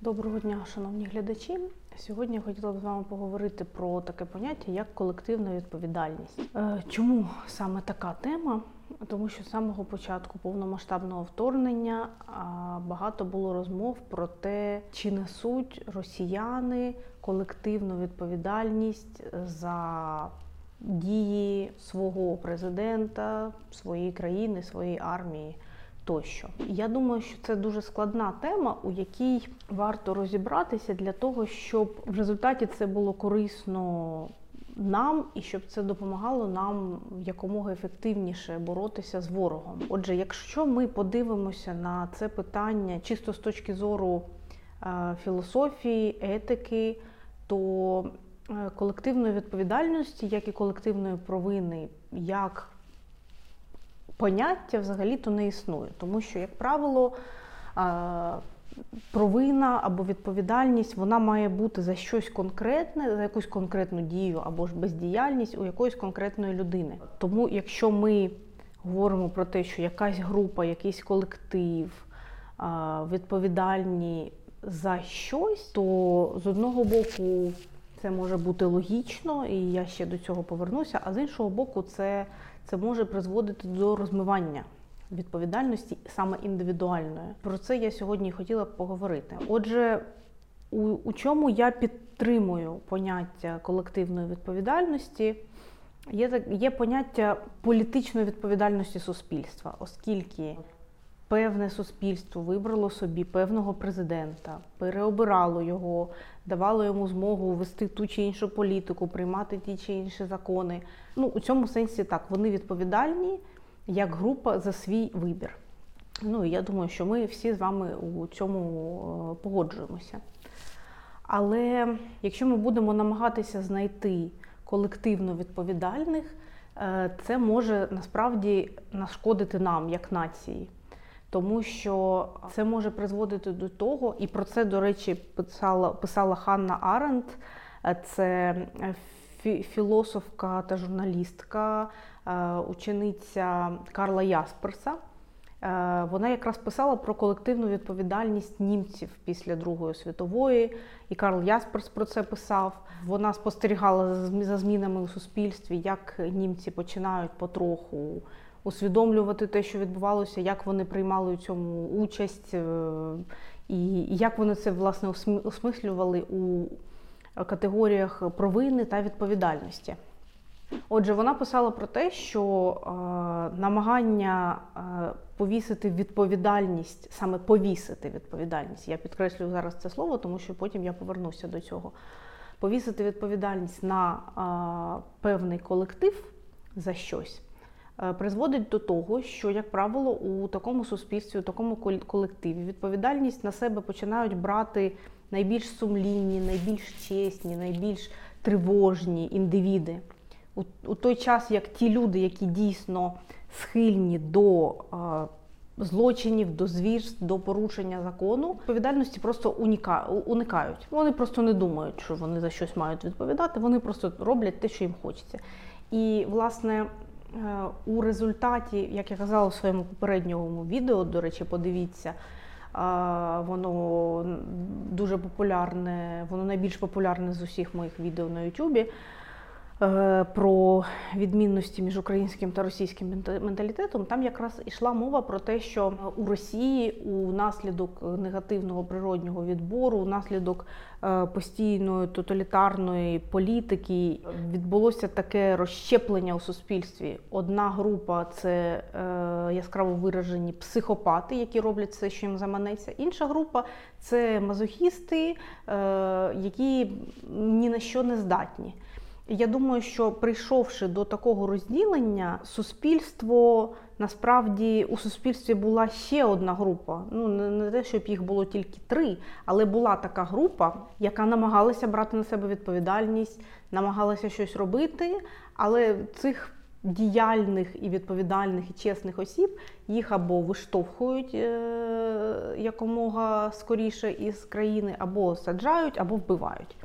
Доброго дня, шановні глядачі. Сьогодні я хотіла б з вами поговорити про таке поняття як колективна відповідальність. Е, Чому саме така тема? Тому що з самого початку повномасштабного вторгнення багато було розмов про те, чи несуть росіяни колективну відповідальність за дії свого президента, своєї країни, своєї армії тощо. Я думаю, що це дуже складна тема, у якій варто розібратися для того, щоб в результаті це було корисно нам і щоб це допомагало нам якомога ефективніше боротися з ворогом. Отже, якщо ми подивимося на це питання чисто з точки зору е, філософії, етики, то е, колективної відповідальності, як і колективної провини, як поняття взагалі-то не існує, тому що, як правило, провина або відповідальність вона має бути за щось конкретне, за якусь конкретну дію або ж бездіяльність у якоїсь конкретної людини. Тому, якщо ми говоримо про те, що якась група, якийсь колектив відповідальні за щось, то з одного боку це може бути логічно, і я ще до цього повернуся, а з іншого боку, це це може призводити до розмивання відповідальності саме індивідуальної. Про це я сьогодні хотіла б поговорити. Отже, у, у чому я підтримую поняття колективної відповідальності? Є є поняття політичної відповідальності суспільства, оскільки певне суспільство вибрало собі певного президента, переобирало його, давало йому змогу вести ту чи іншу політику, приймати ті чи інші закони. Ну у цьому сенсі так вони відповідальні як група за свій вибір. Ну і я думаю, що ми всі з вами у цьому е, погоджуємося. Але якщо ми будемо намагатися знайти колективно відповідальних, е, це може насправді нашкодити нам як нації тому що це може призводити до того, і про це, до речі, писала писала Ханна Аренд, це філософка та журналістка, е, учениця Карла Ясперса. Е, вона якраз писала про колективну відповідальність німців після Другої світової, і Карл Ясперс про це писав. Вона спостерігала за змінами у суспільстві, як німці починають потроху усвідомлювати те, що відбувалося, як вони приймали у цьому участь, е, і як вони це власне осмислювали у категоріях провини та відповідальності. Отже, вона писала про те, що е, намагання е, повісити відповідальність, саме повісити відповідальність, я підкреслюю зараз це слово, тому що потім я повернуся до цього. Повісити відповідальність на е, певний колектив за щось призводить до того, що, як правило, у такому суспільстві, у такому колективі відповідальність на себе починають брати найбільш сумлінні, найбільш чесні, найбільш тривожні індивіди. У, у той час, як ті люди, які дійсно схильні до е, злочинів, до звірств, до порушення закону, відповідальності просто уніка, уникають. Вони просто не думають, що вони за щось мають відповідати. Вони просто роблять те, що їм хочеться. І, власне, Е, у результаті, як я казала в своєму попередньому відео, до речі, подивіться, воно дуже популярне, воно найбільш популярне з усіх моїх відео на Ютубі. Е, про відмінності між українським та російським менталітетом, там якраз йшла мова про те, що у Росії у наслідок негативного природнього відбору, у е, постійної тоталітарної політики відбулося таке розщеплення у суспільстві. Одна група це е, яскраво виражені психопати, які роблять все, що їм заманеться. Інша група це мазохісти, які ні на що не здатні. Я думаю, що прийшовши до такого розділення, суспільство насправді у суспільстві була ще одна група. Ну не те, щоб їх було тільки три, але була така група, яка намагалася брати на себе відповідальність, намагалася щось робити, але цих діяльних і відповідальних і чесних осіб їх або виштовхують е якомога скоріше із країни, або саджають, або вбивають.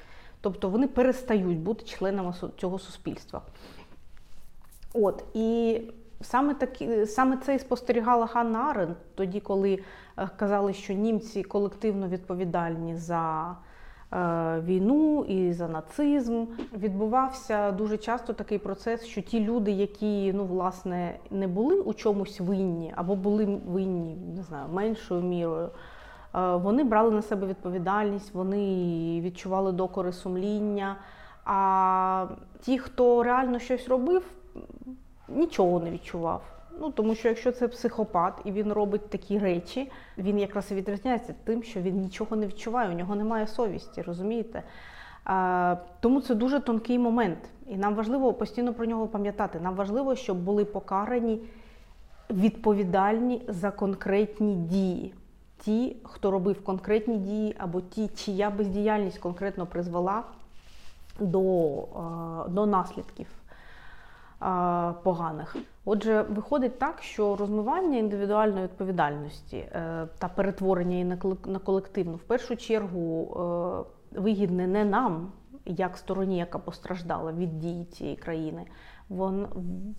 Тобто вони перестають бути членами цього суспільства. От, І саме такі, саме це і спостерігала Ханна Аренд, тоді, коли е, казали, що німці колективно відповідальні за е, війну і за нацизм. Відбувався дуже часто такий процес, що ті люди, які ну власне не були у чомусь винні або були винні, не знаю, меншою мірою. Е, Вони брали на себе відповідальність, вони відчували докори сумління. А ті, хто реально щось робив, нічого не відчував. Ну тому що якщо це психопат і він робить такі речі, він якраз і відрізняється тим, що він нічого не відчуває, у нього немає совісті, розумієте? А, тому це дуже тонкий момент, і нам важливо постійно про нього пам'ятати. Нам важливо, щоб були покарані відповідальні за конкретні дії. Ті, хто робив конкретні дії, або ті, чия бездіяльність конкретно призвела до, е, до наслідків е, поганих. Отже, виходить так, що розмивання індивідуальної відповідальності е, та перетворення її на колективну в першу чергу вигідне не нам, як стороні, яка постраждала від дії цієї країни. Вон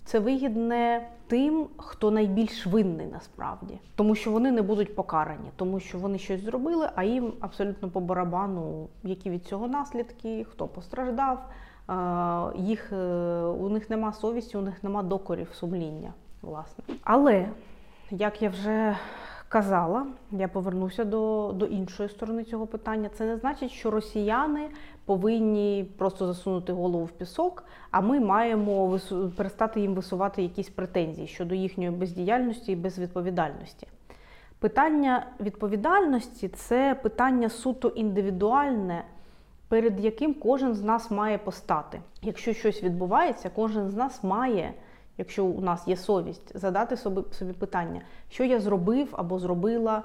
це вигідне тим, хто найбільш винний насправді, тому що вони не будуть покарані, тому що вони щось зробили, а їм абсолютно по барабану, які від цього наслідки, хто постраждав. Їх е, у них нема совісті, у них нема докорів сумління, власне. Але як я вже казала, я повернуся до, до іншої сторони цього питання. Це не значить, що росіяни повинні просто засунути голову в пісок, а ми маємо перестати їм висувати якісь претензії щодо їхньої бездіяльності і безвідповідальності. Питання відповідальності це питання суто індивідуальне, перед яким кожен з нас має постати. Якщо щось відбувається, кожен з нас має, якщо у нас є совість, задати собі, собі питання, що я зробив або зробила,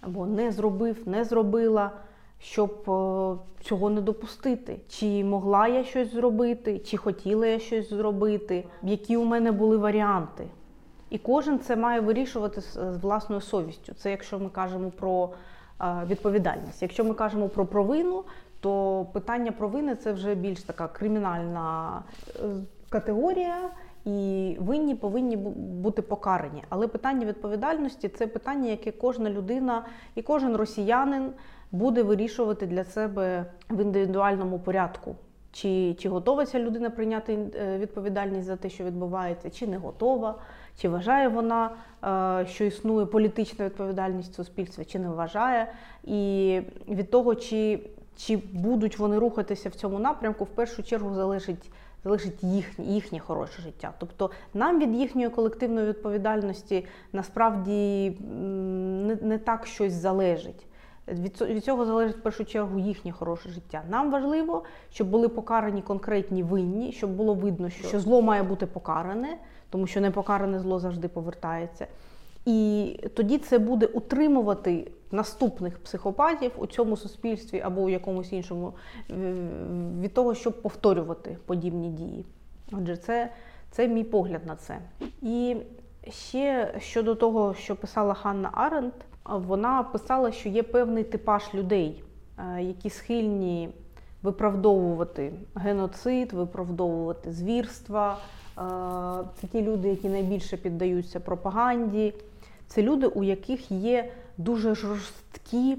або не зробив, не зробила, щоб е, цього не допустити. Чи могла я щось зробити, чи хотіла я щось зробити, які у мене були варіанти. І кожен це має вирішувати з власною совістю. Це якщо ми кажемо про е, відповідальність. Якщо ми кажемо про провину, то питання провини це вже більш така кримінальна е, категорія, і винні повинні бути покарані. Але питання відповідальності це питання, яке кожна людина і кожен росіянин буде вирішувати для себе в індивідуальному порядку. Чи, чи готова ця людина прийняти е, відповідальність за те, що відбувається, чи не готова, чи вважає вона, е, що існує політична відповідальність в суспільстві, чи не вважає. І від того, чи, чи будуть вони рухатися в цьому напрямку, в першу чергу залежить, залежить їхнє, їхнє хороше життя. Тобто нам від їхньої колективної відповідальності насправді не, не так щось залежить. Від від цього залежить в першу чергу їхнє хороше життя. Нам важливо, щоб були покарані конкретні винні, щоб було видно, що, що зло має бути покаране, тому що непокаране зло завжди повертається. І тоді це буде утримувати наступних психопатів у цьому суспільстві або у якомусь іншому е, від того, щоб повторювати подібні дії. Отже, це, це мій погляд на це. І ще щодо того, що писала Ханна Аренд, вона писала, що є певний типаж людей, е, які схильні виправдовувати геноцид, виправдовувати звірства. Це ті люди, які найбільше піддаються пропаганді. Це люди, у яких є дуже жорсткі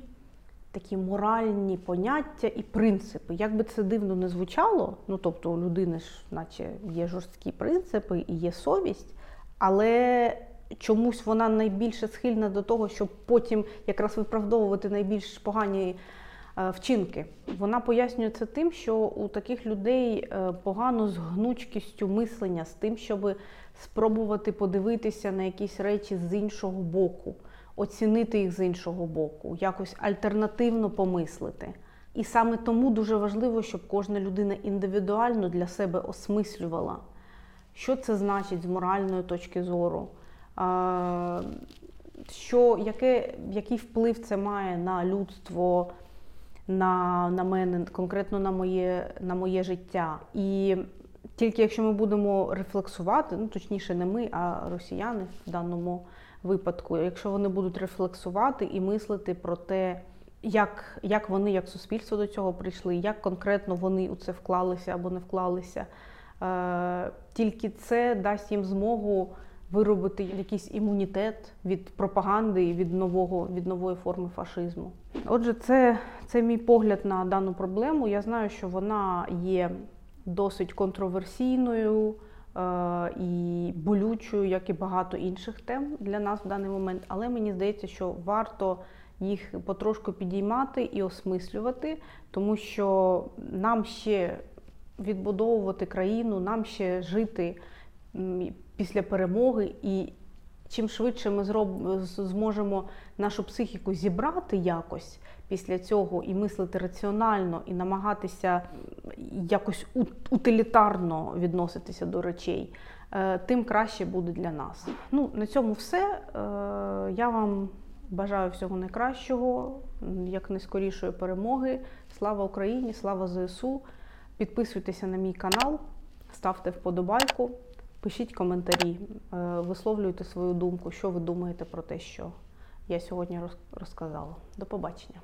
такі моральні поняття і принципи. Як би це дивно не звучало, ну тобто у людини ж, наче є жорсткі принципи і є совість, але чомусь вона найбільше схильна до того, щоб потім якраз виправдовувати найбільш погані е, вчинки. Вона пояснює це тим, що у таких людей е, погано з гнучкістю мислення, з тим, щоб спробувати подивитися на якісь речі з іншого боку, оцінити їх з іншого боку, якось альтернативно помислити. І саме тому дуже важливо, щоб кожна людина індивідуально для себе осмислювала, що це значить з моральної точки зору, що, яке, який вплив це має на людство, на, на мене, конкретно на моє, на моє життя. І тільки якщо ми будемо рефлексувати, ну точніше, не ми, а росіяни в даному випадку, якщо вони будуть рефлексувати і мислити про те, як, як вони, як суспільство до цього прийшли, як конкретно вони у це вклалися або не вклалися, е, тільки це дасть їм змогу виробити якийсь імунітет від пропаганди і від нового від нової форми фашизму. Отже, це, це мій погляд на дану проблему. Я знаю, що вона є досить контроверсійною е, і болючою, як і багато інших тем для нас в даний момент. Але мені здається, що варто їх потрошку підіймати і осмислювати, тому що нам ще відбудовувати країну, нам ще жити після перемоги. І чим швидше ми зроб... зможемо нашу психіку зібрати якось після цього і мислити раціонально, і намагатися якось утилітарно відноситися до речей, е, тим краще буде для нас. Ну, на цьому все. Е, Я вам бажаю всього найкращого, як найскорішої перемоги. Слава Україні, слава ЗСУ. Підписуйтеся на мій канал, ставте вподобайку, пишіть коментарі, е, висловлюйте свою думку, що ви думаєте про те, що я сьогодні розказала. До побачення.